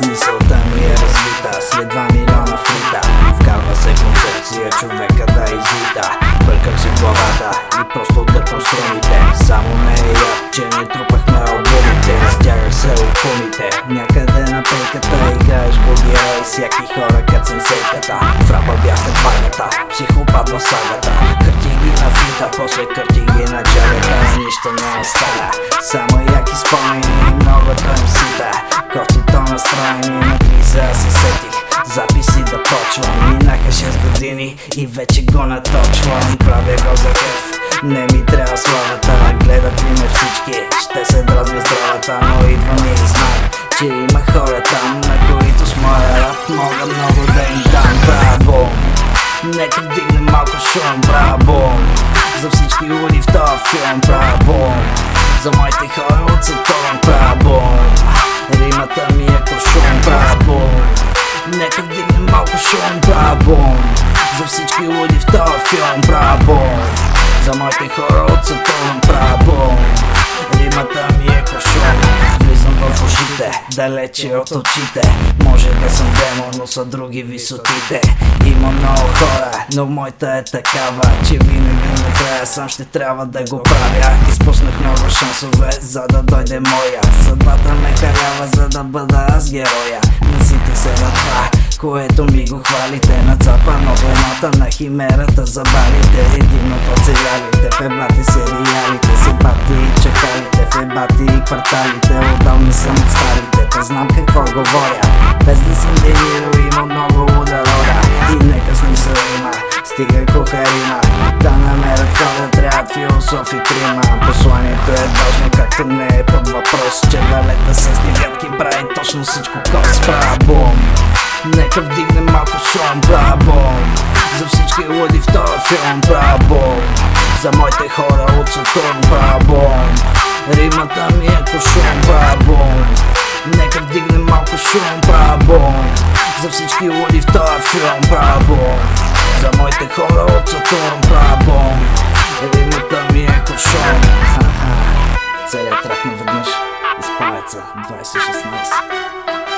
Мисълта ми е развита, след два милиона фрита Вкарва се концепция човека да излита. Пъркам си главата и просто дърпам струните Само не е я, че не трупахме албумите. Стягах се от пумите, някъде на пейката Играеш богия и всяки хора кът сенсейката В рапа бяхме двамата, психопат в сагата. Кърти ги на фрита, после кърти ги на джагата Нищо не оставя, само яки спомени и новата им сита записи да почвам Минаха 6 години и вече го наточвам Правя го за кеф, не ми трябва славата Гледат ли ме всички, ще се дразня здравата Но идвам и знам, че има хора там На които с моя рап мога много да им дам Браво! Нека вдигне малко шум, браво! За всички луди в този филм, браво! За моите хора от Сатурн, браво! Римата ми е куршум, браво! Нека вдигне малко шум, браво! За всички луди в този филм, браво! За моите хора от Сатурн, браво! Римата ми е куршум Влизам в ушите, далече от очите Може да съм демон, но са други висотите Има много хора, но моята е такава Че винаги накрая сам ще трябва да го правя. Изпуснах много шансове, за да дойде моя. Съдбата ме халява, за да бъда аз героя. Мислите се на това, което ми го хвалите. Нацапано войната на химерата забалите Единното оцелялите в ебати сериалите Себати и чакалите в ебати и кварталите Отдавна съм от старите, те знам какво говоря. Без да съм делирал има много луда рода И нека с мисъл има, стига кухарина Да намерят кода, трябват философи трима. Посланието е важно, както не е под въпрос Че валета с девятки прави точно всичко кос Бум! Нека вдигне малко шум, браво За всички луди в този филм, браво За моите хора от Сатурн, браво Римата ми е кошум, браво Нека вдигне малко шум, браво За всички луди в този филм, моите Сатурн, браво Римата ми е Ха-ха. Целият трак наведнъж. Изпалеца 2016